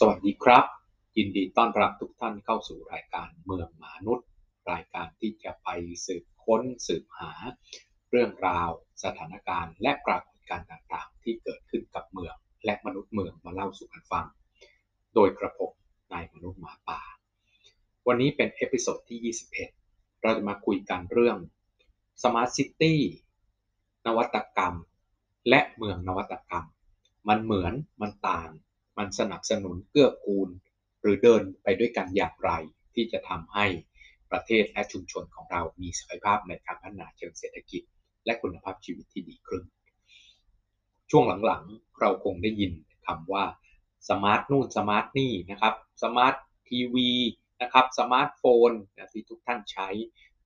สวัสดีครับ ยินดีต้อนรับทุกท่านเข้าสู่รายการเมืองมนุษย์ รายการที่จะไปสืบค้นสืบหา เรื่องราว สถานการณ์ และปรากฏการณ์ต่างๆ ที่เกิดขึ้นกับเมือง และมนุษย์เมืองมาเล่าสู่กันฟัง โดยกระผมนายมนุษย์หมาป่า วันนี้เป็น episode ที่ 21 เราจะมาคุยกันเรื่อง Smart City นวัตกรรม และเมืองนวัตกรรม มันเหมือนมันต่าง มันสนับสนุนเกื้อกูล หรือเดินไปด้วยกันอย่างไร ที่จะทำให้ประเทศและชุมชนของเรามีศักยภาพในการพัฒนาเชิงเศรษฐกิจ และคุณภาพชีวิตที่ดีขึ้น ช่วงหลังๆ เราคงได้ยินคำว่า smart นู่น smart นี่นะครับ smart TV นะครับสมาร์ทโฟนที่ทุกท่านใช้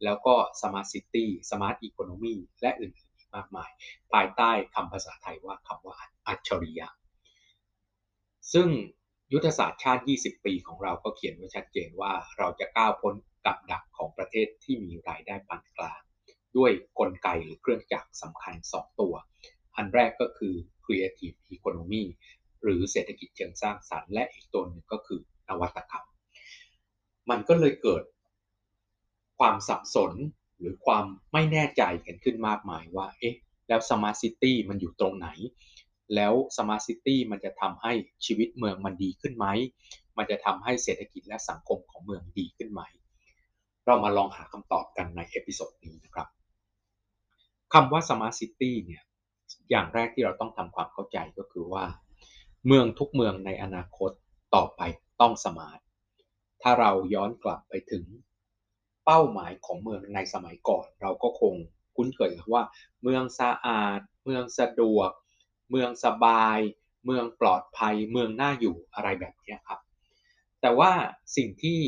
แล้วก็ smart city smart economy และอื่นๆมากมาย ภายใต้คำภาษาไทยว่าคำว่าอัจฉริยะ ซึ่งยุทธศาสตร์ชาติ 20 ปีของเราก็เขียนไว้ชัดเจนว่าเราจะก้าวพ้นกับดักของประเทศที่มีรายได้ปานกลาง ด้วยกลไกหรือเครื่องจักรสำคัญ 2 ตัว อันแรกก็คือ creative economy หรือเศรษฐกิจเชิงสร้างสรรค์และอีกตัวหนึ่งก็คือนวัตกรรม มันก็เลยเกิด ความสับสนหรือความไม่แน่ใจกันขึ้นมากมายว่า เอ๊ะ แล้ว smart city มันอยู่ตรงไหน แล้ว smart city มันจะทำให้ชีวิตเมืองมันดีขึ้นไหม มันจะทำให้เศรษฐกิจและสังคมของเมืองดีขึ้นไหม เรามาลองหาคำตอบกันใน episode นี้นะครับคำว่า smart city เนี่ยอย่างแรกที่เราต้องทำความเข้าใจก็คือว่า เมืองทุกเมืองในอนาคตต่อไปต้องสมาร์ทถ้าเราย้อนกลับไปถึงเป้าหมายของเมืองในสมัยก่อน เราก็คงคุ้นเคยว่า เมืองสะอาด เมืองสะดวก เมืองสบาย เมืองปลอดภัย เมืองน่าอยู่อะไรแบบนี้ครับ แต่ว่าสิ่งที่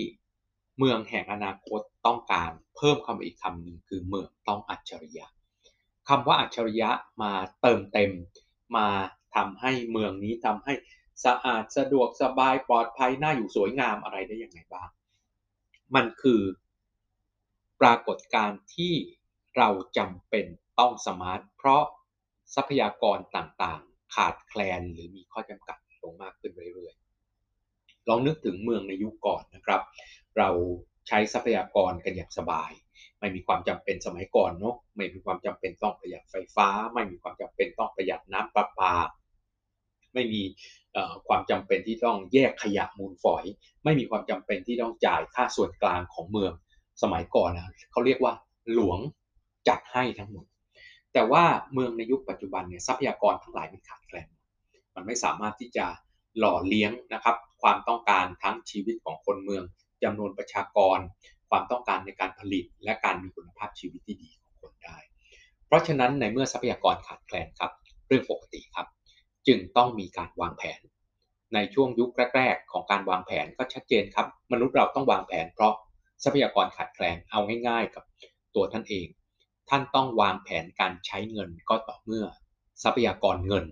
เมืองแห่งอนาคตต้องการเพิ่มคำอีกคำหนึ่งคือเมืองต้องอัจฉริยะคำว่าอัจฉริยะมาเติมเต็ม มาทำให้เมืองนี้ทำให้สะอาดสะดวกสบายปลอดภัยน่าอยู่สวยงามอะไรได้ยังไงบ้าง มันคือปรากฏการณ์ที่เราจำเป็นต้องสมาร์ทเพราะ ทรัพยากรต่างๆ ขาดแคลนหรือมีข้อจำกัดลงมากขึ้นเรื่อยๆ ลองนึกถึงเมืองในยุคก่อนนะครับ เราใช้ทรัพยากรกันอย่างสบาย ไม่มีความจำเป็นสมัยก่อนเนาะไม่มีความจำเป็นต้องประหยัดไฟฟ้า ไม่มีความจำเป็นต้องประหยัดน้ำประปา ไม่มีความจำเป็นที่ต้องแยกขยะมูลฝอย ไม่มีความจำเป็นที่ต้องจ่ายค่าส่วนกลางของเมือง สมัยก่อนนะเขาเรียกว่าหลวงจัดให้ทั้งหมด แต่ว่าเมืองในยุคปัจจุบันเนี่ยทรัพยากรทั้งหลายมันขาดแคลน มันไม่สามารถที่จะหล่อเลี้ยงนะครับความต้องการทั้งชีวิตของคนเมืองจำนวนประชากร ความต้องการในการผลิต และการมีคุณภาพชีวิตที่ดีของคนได้ เพราะฉะนั้นในเมื่อทรัพยากรขาดแคลนครับเรื่องปกติครับ จึงต้องมีการวางแผน ในช่วงยุคแรกๆ ของการวางแผนก็ชัดเจนครับ มนุษย์เราต้องวางแผนเพราะทรัพยากรขาดแคลนเอาง่าย ๆ กับตัวท่านเอง ท่านต้องวางแผนการใช้เงินก็ต่อเมื่อ ทรัพยากรเงิน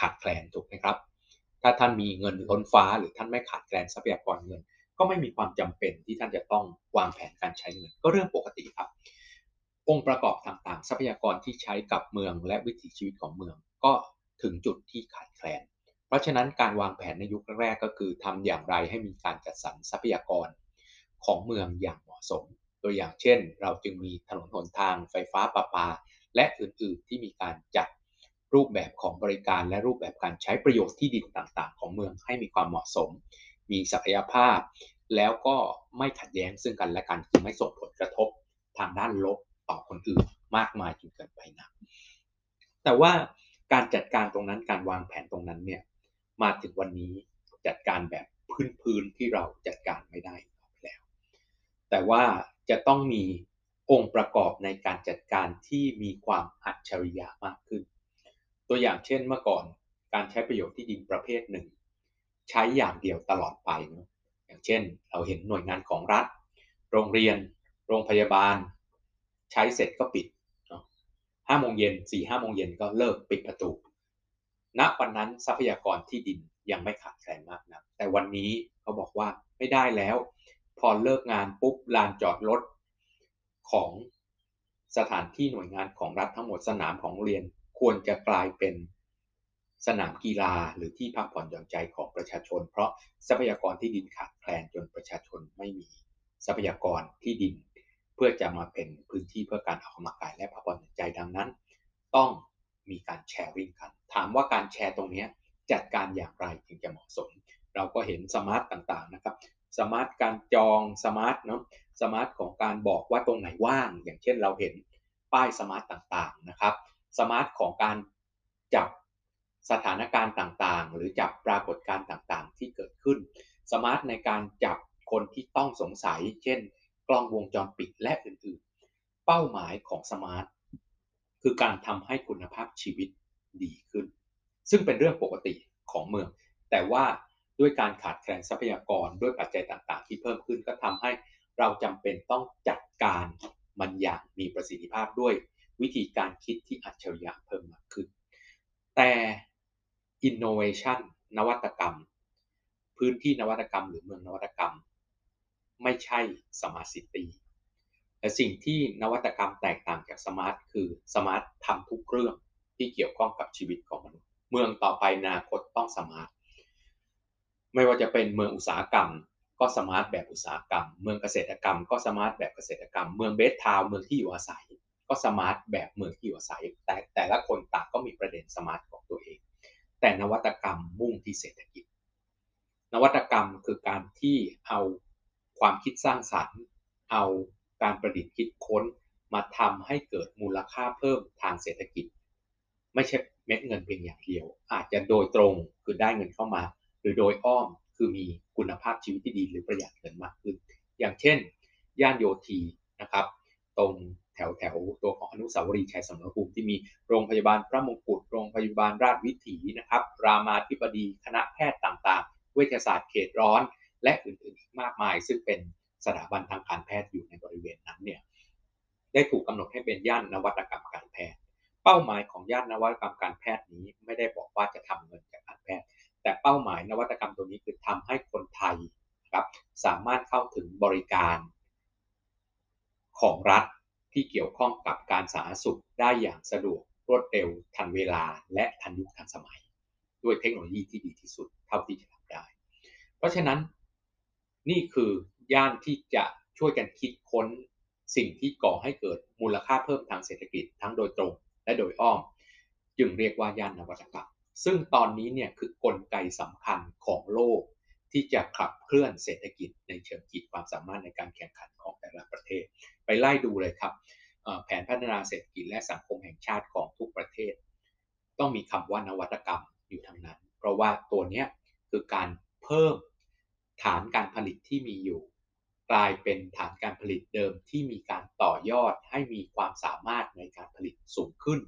ขาดแคลนถูกไหมครับ ถ้าท่านมีเงินล้นฟ้าหรือท่านไม่ขาดแคลนทรัพยากรเงิน ก็ไม่มีความจำเป็นที่ท่านจะต้องวางแผนการใช้เงิน ก็เรื่องปกติครับ องค์ประกอบต่างๆ ทรัพยากรที่ใช้กับเมืองและวิถีชีวิตของเมือง ก็ถึงจุดที่ขาดแคลน เพราะฉะนั้นการวางแผนในยุคแรกก็คือทำอย่างไรให้มีการจัดสรรทรัพยากรของเมืองอย่างเหมาะสม ตัวอย่างเช่น เราจึงมีถนนหนทางไฟฟ้าประปา และอื่นๆที่มีการจัดรูปแบบของบริการและรูปแบบการใช้ประโยชน์ที่ดินต่างๆ ของเมืองให้มีความเหมาะสม มีศักยภาพ แล้วก็ไม่ขัดแย้งซึ่งกันและกันคือไม่ส่งผลกระทบทางด้านลบต่อคนอื่นมากมายจนเกินไปนะแต่ว่าการจัดการตรงนั้นการวางแผนตรงนั้นเนี่ยมาถึงวันนี้จัดการแบบพื้นๆที่เราจัดการไม่ได้แล้ว แต่ว่า จะต้องมีองค์ประกอบในการจัดการที่มีความอัจฉริยะมากขึ้น ตัวอย่างเช่นเมื่อก่อนการใช้ประโยชน์ที่ดินประเภทหนึ่ง ใช้อย่างเดียวตลอดไปนะอย่างเช่น เราเห็นหน่วยงานของรัฐ โรงเรียน โรงพยาบาล ใช้เสร็จก็ปิดห้าโมงเย็นสี่ห้าโมงเย็นก็เลิกปิดประตู ณวันนั้นทรัพยากรที่ดินยังไม่ขาดแคลนมากนะแต่วันนี้เขาบอกว่าไม่ได้แล้ว พอเลิกงานปุ๊บลานจอดรถของสถานที่หน่วยงานของรัฐทั้งหมดสนามของเรียนควรจะกลายเป็นสนามกีฬาหรือที่พักผ่อนหย่อนใจของประชาชน เพราะทรัพยากรที่ดินขาดแคลนจนประชาชนไม่มีทรัพยากรที่ดิน เพื่อจะมาเป็นพื้นที่เพื่อการออกกำลังกายและพักผ่อนหย่อนใจดังนั้น ต้องมีการแชร์ริ่งกัน ถามว่าการแชร์ตรงนี้จัดการอย่างไรจึงจะเหมาะสม เราก็เห็น smart ต่างๆนะครับ smart การจอง smart เนาะ smart ของการบอกว่าตรงไหนว่าง อย่างเช่นเราเห็นป้าย smart ต่างๆนะครับ smart ของการจับสถานการณ์ต่างๆ หรือจับปรากฏการณ์ต่างๆ ที่เกิดขึ้น smart ในการจับคนที่ต้องสงสัย เช่น กล้องวงจรปิดและอื่นๆ เป้าหมายของ smartคือการทำให้คุณภาพชีวิตดีขึ้น ซึ่งเป็นเรื่องปกติของเมือง แต่ว่า ด้วยการขาดแคลนทรัพยากรด้วยปัจจัยต่างๆ ที่เพิ่มขึ้นก็ทำให้เราจำเป็นต้องจัดการมันอย่างมีประสิทธิภาพด้วยวิธีการคิดที่อัจฉริยะเพิ่มมากขึ้น แต่ innovation นวัตกรรม พื้นที่นวัตกรรมหรือเมืองนวัตกรรม ไม่ใช่smart city แต่สิ่งที่นวัตกรรมแตกต่างจาก smart คือ smart ทำทุกเรื่องที่เกี่ยวข้องกับชีวิตของมนุษย์ เมืองต่อไปอนาคตต้อง smart ไม่ว่าจะเป็นเมืองอุตสาหกรรม ก็ smart แบบอุตสาหกรรม เมืองเกษตรกรรม ก็ smart แบบเกษตรกรรม เมืองเบสทาวเมืองที่อยู่อาศัย ก็ smart แบบเมืองที่อยู่อาศัย แต่แต่ละคนต่างก็มีประเด็น smart ของตัวเอง แต่นวัตกรรมมุ่งที่เศรษฐกิจ นวัตกรรมคือการที่เอาความคิดสร้างสรรค์ เอาการประดิษฐ์คิดค้นมาทำให้เกิดมูลค่าเพิ่มทางเศรษฐกิจ ไม่ใช่เม็ดเงินเพียงอย่างเดียว อาจจะโดยตรงคือได้เงินเข้ามา รือโดยอ้อมคือมีคุณภาพชีวิตที่ดีหรือประหยัดเงินมากขึ้น อย่างเช่น ย่านโยธีนะครับ ตรงแถวแถวตัวของอนุสาวรีย์ชัยสมรภูมิที่มีโรงพยาบาลพระมงกุฎโรงพยาบาลราชวิถีนะครับ รามาธิบดีคณะแพทย์ต่างๆ เวชศาสตร์เขตร้อน และอื่นๆอีกมากมาย ซึ่งเป็นสถาบันทางการแพทย์อยู่ในบริเวณนั้นเนี่ยได้ถูกกาหนดให้เป็นย่านนวัตกรรมการแพทย์ เป้าหมายของย่านนวัตกรรมการแพทย์นี้ไม่ได้บอกว่าจะทำเงินจากการแพทย์ แต่เป้าหมายนวัตกรรมตัวนี้คือทำให้คนไทยครับสามารถเข้าถึงบริการของรัฐที่เกี่ยวข้องกับการสาธารณสุขได้อย่างสะดวกรวดเร็วทันเวลาและทันยุคทันสมัย ด้วยเทคโนโลยีที่ดีที่สุดเท่าที่จะทำได้ เพราะฉะนั้นนี่คือย่านที่จะช่วยกันคิดค้นสิ่งที่ก่อให้เกิดมูลค่าเพิ่มทางเศรษฐกิจทั้งโดยตรงและโดยอ้อม จึงเรียกว่าย่านนวัตกรรม ซึ่งตอนนี้เนี่ยคือกลไกสำคัญของโลกที่จะขับเคลื่อนเศรษฐกิจในเชิงขีดความสามารถในการแข่งขันของแต่ละประเทศ ไปไล่ดูเลยครับแผนพัฒนาเศรษฐกิจและสังคมแห่งชาติของทุกประเทศ ต้องมีคำว่านวัตกรรมอยู่ทั้งนั้น เพราะว่าตัวนี้คือการเพิ่มฐานการผลิตที่มีอยู่ กลายเป็นฐานการผลิตเดิมที่มีการต่อยอดให้มีความสามารถในการผลิตสูงขึ้น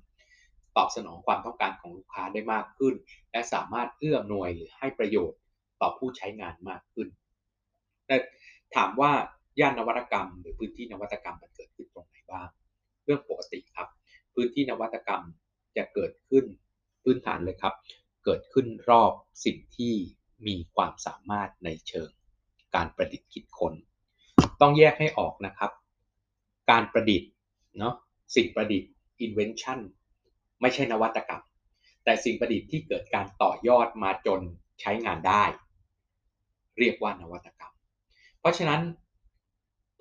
ตอบสนองความต้องการของลูกค้าได้มากขึ้น และสามารถเอื้อหน่วยหรือให้ประโยชน์ต่อผู้ใช้งานมากขึ้นแต่ถามว่าย่านนวัตกรรม หรือพื้นที่นวัตกรรมมันเกิดขึ้นตรงไหนบ้าง เรื่องปกติครับ พื้นที่นวัตกรรมจะเกิดขึ้นพื้นฐานเลยครับ เกิดขึ้นรอบสิ่งที่มีความสามารถในเชิง การประดิษฐ์คิดค้น ต้องแยกให้ออกนะครับ การประดิษฐ์เนาะสิ่งประดิษฐ์ invention ไม่ใช่นวัตกรรม แต่สิ่งประดิษฐ์ที่เกิดการต่อยอดมาจนใช้งานได้ เรียกว่านวัตกรรม เพราะฉะนั้น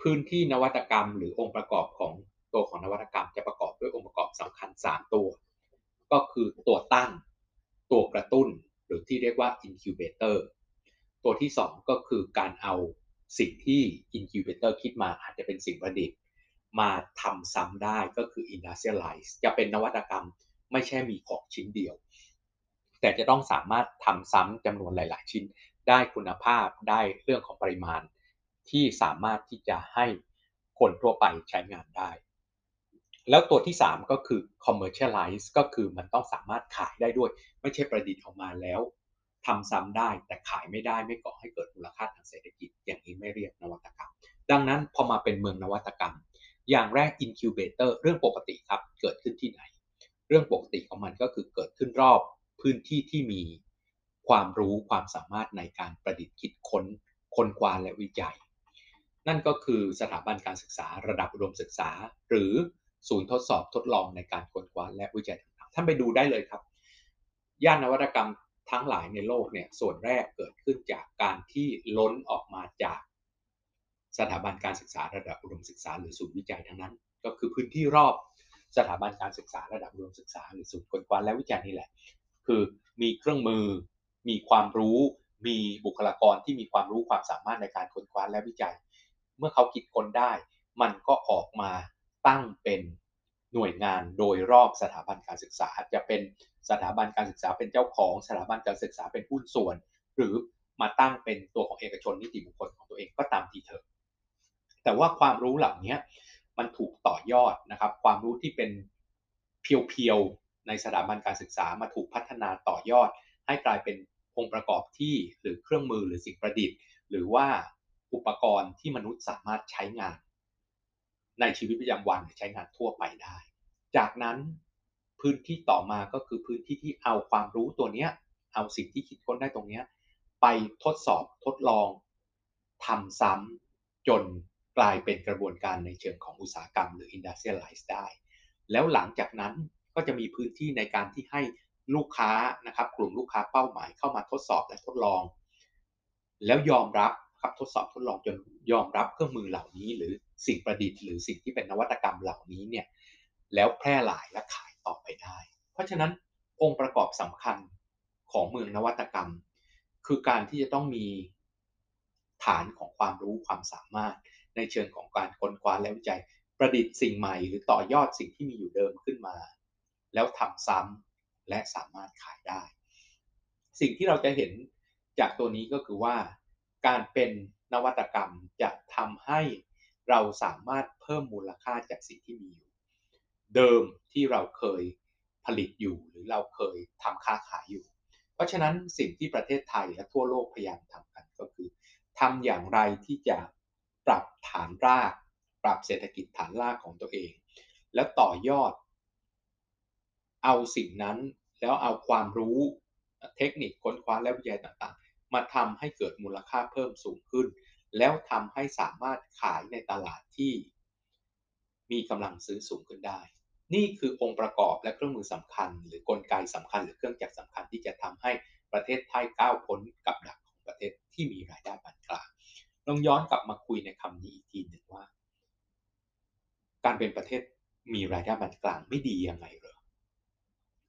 พื้นที่นวัตกรรม หรือองค์ประกอบของตัวของนวัตกรรมจะประกอบด้วยองค์ประกอบสำคัญ 3 ตัว ก็คือตัวตั้ง ตัวกระตุ้น หรือที่เรียกว่า incubator ตัวที่ 2 ก็คือการเอาสิ่งที่ incubator คิดมาอาจจะเป็นสิ่งประดิษฐ์มาทำซ้ำได้ก็คือ industrialize จะเป็นนวัตกรรม ไม่ใช่มีของชิ้นเดียว แต่จะต้องสามารถทำซ้ำจำนวนหลาย ๆ ชิ้น ได้คุณภาพได้เรื่องของปริมาณ ที่สามารถที่จะให้คนทั่วไปใช้งานได้ แล้วตัวที่ 3 ก็คือ commercialize ก็คือมันต้องสามารถขายได้ด้วย ไม่ใช่ประดิษฐ์ออกมาแล้วทำซ้ำได้แต่ขายไม่ได้ไม่ก่อให้เกิดมูลค่าทางเศรษฐกิจ อย่างนี้ไม่เรียกนวัตกรรม ดังนั้นพอมาเป็นเมืองนวัตกรรม อย่างแรก incubator เรื่องปกติครับเกิดขึ้นที่ไหน เรื่องปกติของมันก็คือเกิดขึ้นรอบพื้นที่ที่มีความรู้ความสามารถในการประดิษฐ์คิดค้นค้นคว้าและวิจัย นั่นก็คือสถาบันการศึกษาระดับอุดมศึกษา หรือศูนย์ทดสอบทดลองในการค้นคว้าและวิจัยต่างๆท่านไปดูได้เลยครับ ย่านนวัตกรรมทั้งหลายในโลกเนี่ยส่วนแรกเกิดขึ้นจากการที่ล้นออกมาจากสถาบันการศึกษาระดับอุดมศึกษา หรือศูนย์วิจัยทั้งนั้น ก็คือพื้นที่รอบ สถาบันการศึกษาระดับอุดมศึกษาหรือศูนย์ค้นคว้าและวิจัยนี่แหละ คือมีเครื่องมือ มีความรู้ มีบุคลากรที่มีความรู้ความสามารถในการค้นคว้าและวิจัย เมื่อเขาคิดค้นได้ มันก็ออกมาตั้งเป็นหน่วยงานโดยรอบสถาบันการศึกษา จะเป็นสถาบันการศึกษาเป็นเจ้าของ สถาบันการศึกษาเป็นหุ้นส่วน หรือมาตั้งเป็นตัวของเอกชนนิติบุคคลของตัวเองก็ตามทีเถอะแต่ว่าความรู้เหล่านี้ มันถูกต่อยอดนะครับ ความรู้ที่เป็นเพียวๆในสถาบันการศึกษามาถูกพัฒนาต่อยอด ให้กลายเป็นองค์ประกอบที่หรือเครื่องมือหรือสิ่งประดิษฐ์ หรือว่าอุปกรณ์ที่มนุษย์สามารถใช้งาน ในชีวิตประจำวันใช้งานทั่วไปได้ จากนั้นพื้นที่ต่อมาก็คือพื้นที่ที่เอาความรู้ตัวเนี้ย เอาสิ่งที่คิดค้นได้ตรงเนี้ยไปทดสอบทดลองทำซ้ำจน กลายเป็นกระบวนการในเชิงของอุตสาหกรรมหรือ industrialize ได้ แล้วหลังจากนั้นก็จะมีพื้นที่ในการที่ให้ลูกค้านะครับกลุ่มลูกค้าเป้าหมายเข้ามาทดสอบและทดลอง แล้วยอมรับครับทดสอบทดลองจนยอมรับเครื่องมือเหล่านี้ หรือสิ่งประดิษฐ์หรือสิ่งที่เป็นนวัตกรรมเหล่านี้เนี่ยแล้วแพร่หลายและขายต่อไปได้ เพราะฉะนั้นองค์ประกอบสำคัญของเมืองนวัตกรรม คือการที่จะต้องมีฐานของความรู้ความสามารถ ในเชิงของการค้นคว้าและวิจัย ประดิษฐ์สิ่งใหม่หรือต่อยอดสิ่งที่มีอยู่เดิมขึ้นมา แล้วทำซ้ำและสามารถขายได้ สิ่งที่เราจะเห็นจากตัวนี้ก็คือว่า การเป็นนวัตกรรมจะทำให้เราสามารถเพิ่มมูลค่าจากสิ่งที่มีอยู่ เดิมที่เราเคยผลิตอยู่หรือเราเคยทำค้าขายอยู่ เพราะฉะนั้นสิ่งที่ประเทศไทยและทั่วโลกพยายามทำกันก็คือทำอย่างไรที่จะ ปรับฐานราก ปรับเศรษฐกิจฐานรากของตัวเอง แล้วต่อยอด เอาสิ่งนั้นแล้วเอาความรู้เทคนิคค้นคว้าและวิจัยต่างๆ มาทำให้เกิดมูลค่าเพิ่มสูงขึ้น แล้วทำให้สามารถขายในตลาดที่ มีกำลังซื้อสูงขึ้นได้ นี่คือองค์ประกอบและเครื่องมือสำคัญ หรือกลไกสำคัญ หรือเครื่องจักรสำคัญที่จะทำให้ประเทศไทยก้าวพ้นกับดักของประเทศที่มีรายได้ปานกลาง ลองย้อนกลับมาคุยในคำนี้อีกทีหนึ่งว่า การเป็นประเทศมีรายได้ปานกลางไม่ดียังไงเหรอ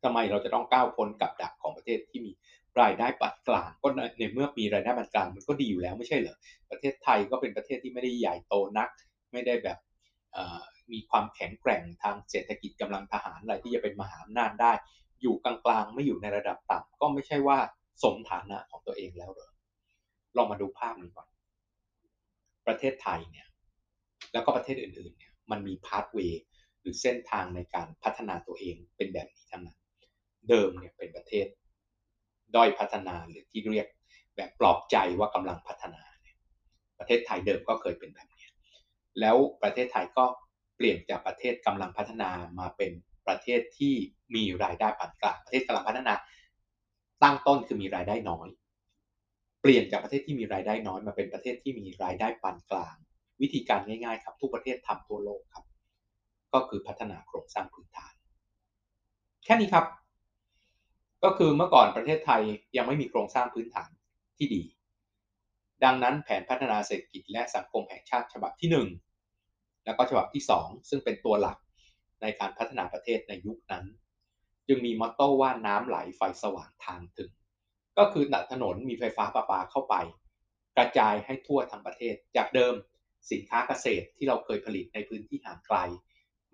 ทำไมเราจะต้องก้าวพ้นกับดักของประเทศที่มีรายได้ปานกลางก็ในเมื่อมีรายได้ปานกลางมันก็ดีอยู่แล้วไม่ใช่เหรอประเทศไทยก็เป็นประเทศที่ไม่ได้ใหญ่โตนัก ไม่ได้แบบมีความแข็งแกร่งทางเศรษฐกิจกำลังทหารอะไรที่จะเป็นมหาอำนาจได้ อยู่กลางๆ ไม่อยู่ในระดับต่ำก็ไม่ใช่ว่าสมฐานะของตัวเองแล้วเหรอลองมาดูภาพนี้ก่อน ประเทศไทยเนี่ยแล้วก็ประเทศอื่นๆเนี่ยมันมีพาสเวย์หรือเส้นทางในการพัฒนาตัวเองเป็นแบบนี้ทั้งนั้น เดิมเนี่ยเป็นประเทศ ด้อยพัฒนาหรือที่เรียกแบบปลอบใจว่ากำลังพัฒนาเนี่ยประเทศไทยเดิมก็เคยเป็นแบบนี้แล้วประเทศไทยก็เปลี่ยนจากประเทศกำลังพัฒนามาเป็นประเทศที่มีรายได้ปานกลางประเทศกำลังพัฒนาตั้งต้นคือมีรายได้น้อย เปลี่ยนจากประเทศที่มีรายได้น้อยมาเป็นประเทศที่มีรายได้ปานกลาง วิธีการง่ายๆ ครับ ทุกประเทศทำทั่วโลกครับ ก็คือพัฒนาโครงสร้างพื้นฐาน แค่นี้ครับ ก็คือเมื่อก่อนประเทศไทยยังไม่มีโครงสร้างพื้นฐานที่ดี ดังนั้นแผนพัฒนาเศรษฐกิจและสังคมแห่งชาติฉบับที่ 1 แล้วก็ฉบับที่ 2 ซึ่งเป็นตัวหลักในการพัฒนาประเทศในยุคนั้น จึงมีมอตโต้ว่าน้ำไหลไฟสว่างทางถึง ก็คือตัดถนนมีไฟฟ้าประปาเข้าไป กระจายให้ทั่วทั้งประเทศ จากเดิมสินค้าเกษตรที่เราเคยผลิตในพื้นที่ห่างไกล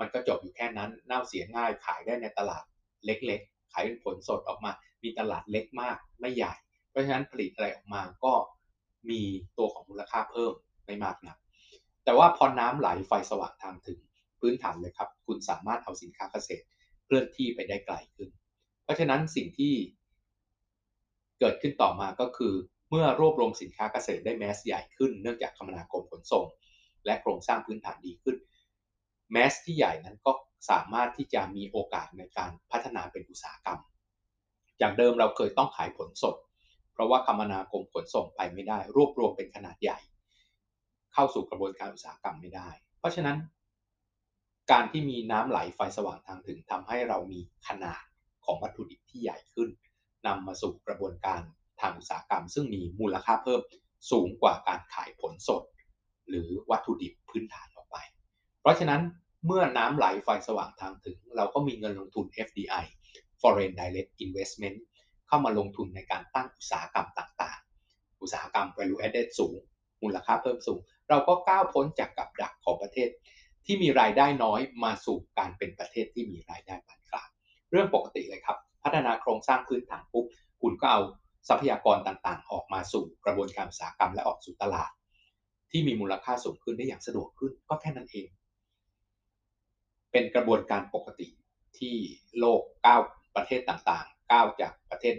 มันก็จบอยู่แค่นั้นเน่าเสียง่ายขายได้ในตลาดเล็กๆ ขายเป็นผลสดออกมา มีตลาดเล็กมากไม่ใหญ่ เพราะฉะนั้นผลิตอะไรออกมาก็มีตัวของมูลค่าเพิ่มไม่มากนะแต่ว่าพอน้ำไหลไฟสว่างทางถึงพื้นฐานเลยครับ คุณสามารถเอาสินค้าเกษตรเคลื่อนที่ไปได้ไกลขึ้น เพราะฉะนั้นสิ่งที่ เกิดขึ้นต่อมาก็คือ เมื่อรวบรวมสินค้าเกษตรได้แมสใหญ่ขึ้นเนื่องจากคมนาคมขนส่ง และโครงสร้างพื้นฐานดีขึ้นแมสที่ใหญ่นั้นก็สามารถที่จะมีโอกาสในการพัฒนาเป็นอุตสาหกรรม จากเดิมเราเคยต้องขายผลสด เพราะว่าคมนาคมขนส่งไปไม่ได้ รวบรวมเป็นขนาดใหญ่ เข้าสู่กระบวนการอุตสาหกรรมไม่ได้ เพราะฉะนั้น การที่มีน้ำไหลไฟสว่างทางถึงทำให้เรามีขนาดของวัตถุดิบที่ใหญ่ขึ้น นำมาสู่กระบวนการทางอุตสาหกรรม ซึ่งมีมูลค่าเพิ่มสูงกว่าการขายผลสด หรือวัตถุดิบพื้นฐานออกไป เพราะฉะนั้นเมื่อน้ำไหลไฟสว่างทางถึง เราก็มีเงินลงทุน FDI Foreign Direct Investment เข้ามาลงทุนในการตั้งอุตสาหกรรมต่างๆ อุตสาหกรรม value added สูง มูลค่าเพิ่มสูง เราก็ก้าวพ้นจากกับดักของประเทศ ที่มีรายได้น้อยมาสู่การเป็นประเทศที่มีรายได้ปานกลางเรื่องปกติเลยครับ พัฒนาโครงสร้างพื้นฐานปุ๊บคุณก็เอาทรัพยากรต่างๆ ออกมาสู่กระบวนการอุตสาหกรรมและออกสู่ตลาด ที่มีมูลค่าสูงขึ้นได้อย่างสะดวกขึ้นก็แค่นั้นเอง เป็นกระบวนการปกติที่โลกก้าวประเทศต่างๆก้าวจากประเทศ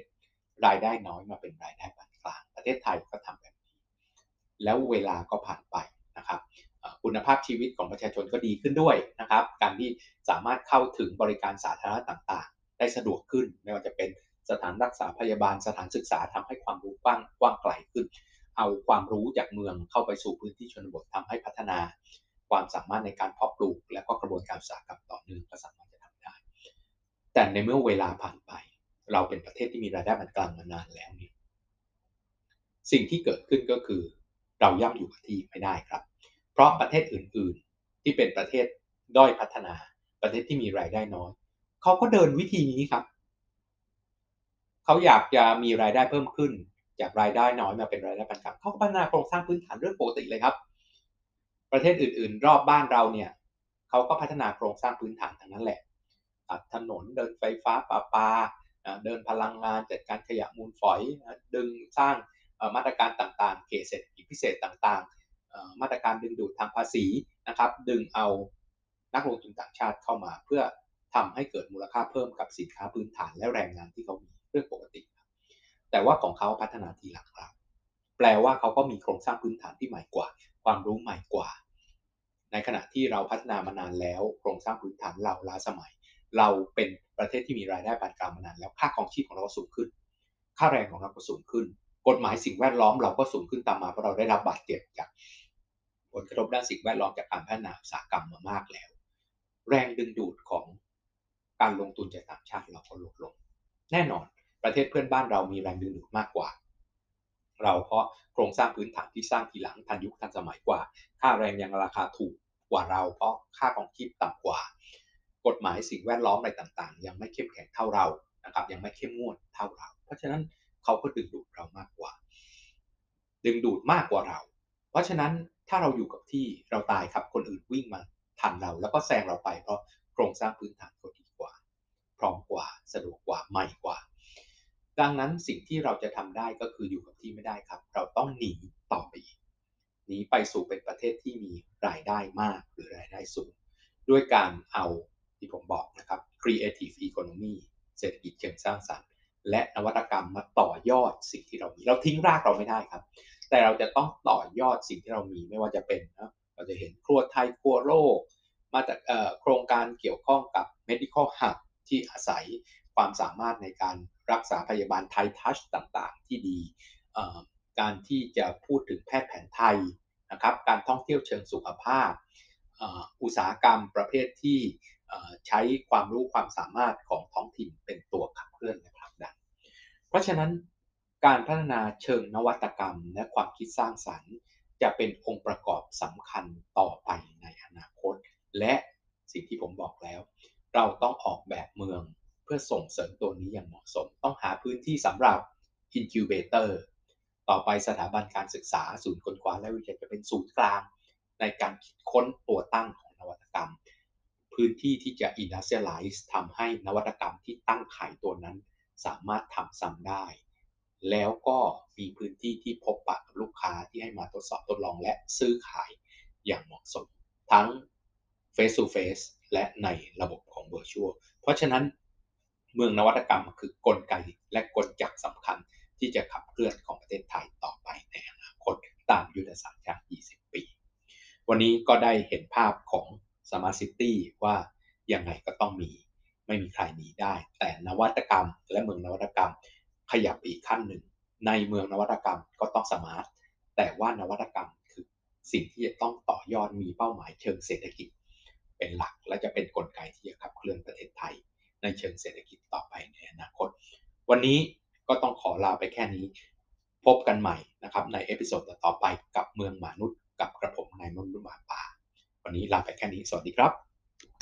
รายได้น้อยมาเป็นรายได้ปานกลาง ประเทศไทยก็ทำแบบนี้ แล้วเวลาก็ผ่านไปนะครับคุณภาพชีวิตของประชาชนก็ดีขึ้นด้วยนะครับ การที่สามารถเข้าถึงบริการสาธารณะต่างๆ ได้สะดวกขึ้น ไม่ว่าจะเป็นสถานรักษาพยาบาลสถานศึกษาทำให้ความรู้กว้างกว้างไกลขึ้น เอาความรู้จากเมืองเข้าไปสู่พื้นที่ชนบททำให้พัฒนา ความสามารถในการเพาะปลูก และก็กระบวนการอุตสาหกรรมต่อเนื่องก็สามารถจะทำได้ แต่ในเมื่อเวลาผ่านไป เราเป็นประเทศที่มีรายได้ปานกลางมานานแล้วเนี่ยสิ่งที่เกิดขึ้นก็คือ เราย่ำอยู่กับที่ไม่ได้ครับ เพราะประเทศอื่น ๆ ที่เป็นประเทศด้อยพัฒนา ประเทศที่มีรายได้น้อย เขาก็เดินวิธีนี้ครับ เขาอยากจะมีรายได้เพิ่มขึ้น จากรายได้น้อยมาเป็นรายได้ปานกลางเขาก็พัฒนาโครงสร้างพื้นฐานเรื่องปกติเลยครับ ประเทศอื่น ๆ รอบบ้านเราเนี่ยเขาก็พัฒนาโครงสร้างพื้นฐานทั้งนั้นแหละตัดถนนเดินไฟฟ้าประปาเดินพลังงานจัดการขยะมูลฝอยดึงสร้างมาตรการต่างๆ เขตเศรษฐกิจพิเศษต่างๆ มาตรการดึงดูดทางภาษีนะครับ ดึงเอานักลงทุนต่างชาติเข้ามาเพื่อ ทำให้เกิดมูลค่าเพิ่มกับสินค้าพื้นฐานและแรงงานที่เขามีเรื่องปกติแต่ว่าของเขาพัฒนาทีหลังเราแปลว่าเขาก็มีโครงสร้างพื้นฐานที่ใหม่กว่า ความรู้ใหม่กว่า ในขณะที่เราพัฒนามานานแล้ว โครงสร้างพื้นฐานเราล้าสมัย เราเป็นประเทศที่มีรายได้ปานกลางมานานแล้วค่าครองชีพของเราสูงขึ้น ค่าแรงของเราก็สูงขึ้น กฎหมายสิ่งแวดล้อมเราก็สูงขึ้นตามมาเพราะเราได้รับบาดเจ็บจากผลกระทบด้านสิ่งแวดล้อมจากการพัฒนาอุตสาหกรรมมามากแล้ว แรงดึงดูดของ การลงทุนจากต่างชาติเราก็ลดลง แน่นอนประเทศเพื่อนบ้านเรามีแรงดึงดูดมากกว่า เราเพราะโครงสร้างพื้นฐานที่สร้างทีหลังทันยุคทันสมัยกว่า ค่าแรงยังราคาถูกกว่าเรา เพราะค่าของชีพต่ำกว่า กฎหมายสิ่งแวดล้อมอะไรต่างๆ ยังไม่เข้มแข็งเท่าเรานะครับยังไม่เข้มงวดเท่าเรา เพราะฉะนั้นเขาก็ดึงดูดเรามากกว่า ดึงดูดมากกว่าเรา เพราะฉะนั้นถ้าเราอยู่กับที่เราตายครับคนอื่นวิ่งมาทันเรา แล้วก็แซงเราไปเพราะโครงสร้างพื้นฐานเขาดี ร้อมกว่าสะดวกกว่าใหม่กว่า ดังนั้นสิ่งที่เราจะทำได้ก็คืออยู่กับที่ไม่ได้ครับ เราต้องหนีต่อไปอีกหนีไปสู่เป็นประเทศที่มีรายได้มากหรือรายได้สูง ด้วยการเอาที่ผมบอกนะครับ creative economy เศรษฐกิจเชิงสร้างสรรค์ และนวัตกรรมมาต่อยอดสิ่งที่เรามี เราทิ้งรากเราไม่ได้ครับ แต่เราจะต้องต่อยอดสิ่งที่เรามีไม่ว่าจะเป็นนะเราจะเห็นครัวไทยครัวโลก มาจากโครงการเกี่ยวข้องกับ medical hub ที่อาศัยความสามารถในการรักษาพยาบาลไทยทัชต่างๆ ที่ดีการที่จะพูดถึงแพทย์แผนไทยนะครับ การท่องเที่ยวเชิงสุขภาพ อุตสาหกรรมประเภทที่ใช้ความรู้ความสามารถของท้องถิ่นเป็นตัวขับเคลื่อนและผลักดัน เพราะฉะนั้นการพัฒนาเชิงนวัตกรรมและความคิดสร้างสรรค์ จะเป็นองค์ประกอบสำคัญต่อไปในอนาคต และสิ่งที่ผมบอกแล้ว เราต้องออกแบบเมืองเพื่อส่งเสริมตัวนี้อย่างเหมาะสม ต้องหาพื้นที่สำหรับ incubator ต่อไปสถาบันการศึกษาศูนย์ค้นคว้าและวิจัยจะเป็นศูนย์กลาง ในการคิดค้นตัวตั้งของนวัตกรรม พื้นที่ที่จะ industrialize ทำให้นวัตกรรมที่ตั้งขายตัวนั้น สามารถทำซ้ำได้ แล้วก็มีพื้นที่ที่พบปะกับลูกค้าที่ให้มาทดสอบทดลองและซื้อขายอย่างเหมาะสม ทั้ง face to face และในระบบของ virtual เพราะฉะนั้นเมืองนวัตกรรมคือกลไกและกลจักรสำคัญที่จะขับเคลื่อนของประเทศไทยต่อไปในอนาคตตามยุทธศาสตร์ชาติ 20 ปี วันนี้ก็ได้เห็นภาพของ smart city ว่ายังไงก็ต้องมี ไม่มีใครหนีได้ แต่นวัตกรรมและเมืองนวัตกรรมขยับอีกขั้นหนึ่ง ในเมืองนวัตกรรมก็ต้อง smart แต่ว่านวัตกรรมคือสิ่งที่จะต้องต่อยอดมีเป้าหมายเชิงเศรษฐกิจ เป็นหลัก และจะเป็นกลไกที่จะขับเคลื่อนประเทศไทย ในเชิงเศรษฐกิจต่อไปในอนาคต วันนี้ก็ต้องขอลาไปแค่นี้ พบกันใหม่นะครับใน episode ต่อไปกับเมืองมนุษย์กับกระผมนายมนุษย์หมาป่า วันนี้ลาไปแค่นี้ สวัสดีครับ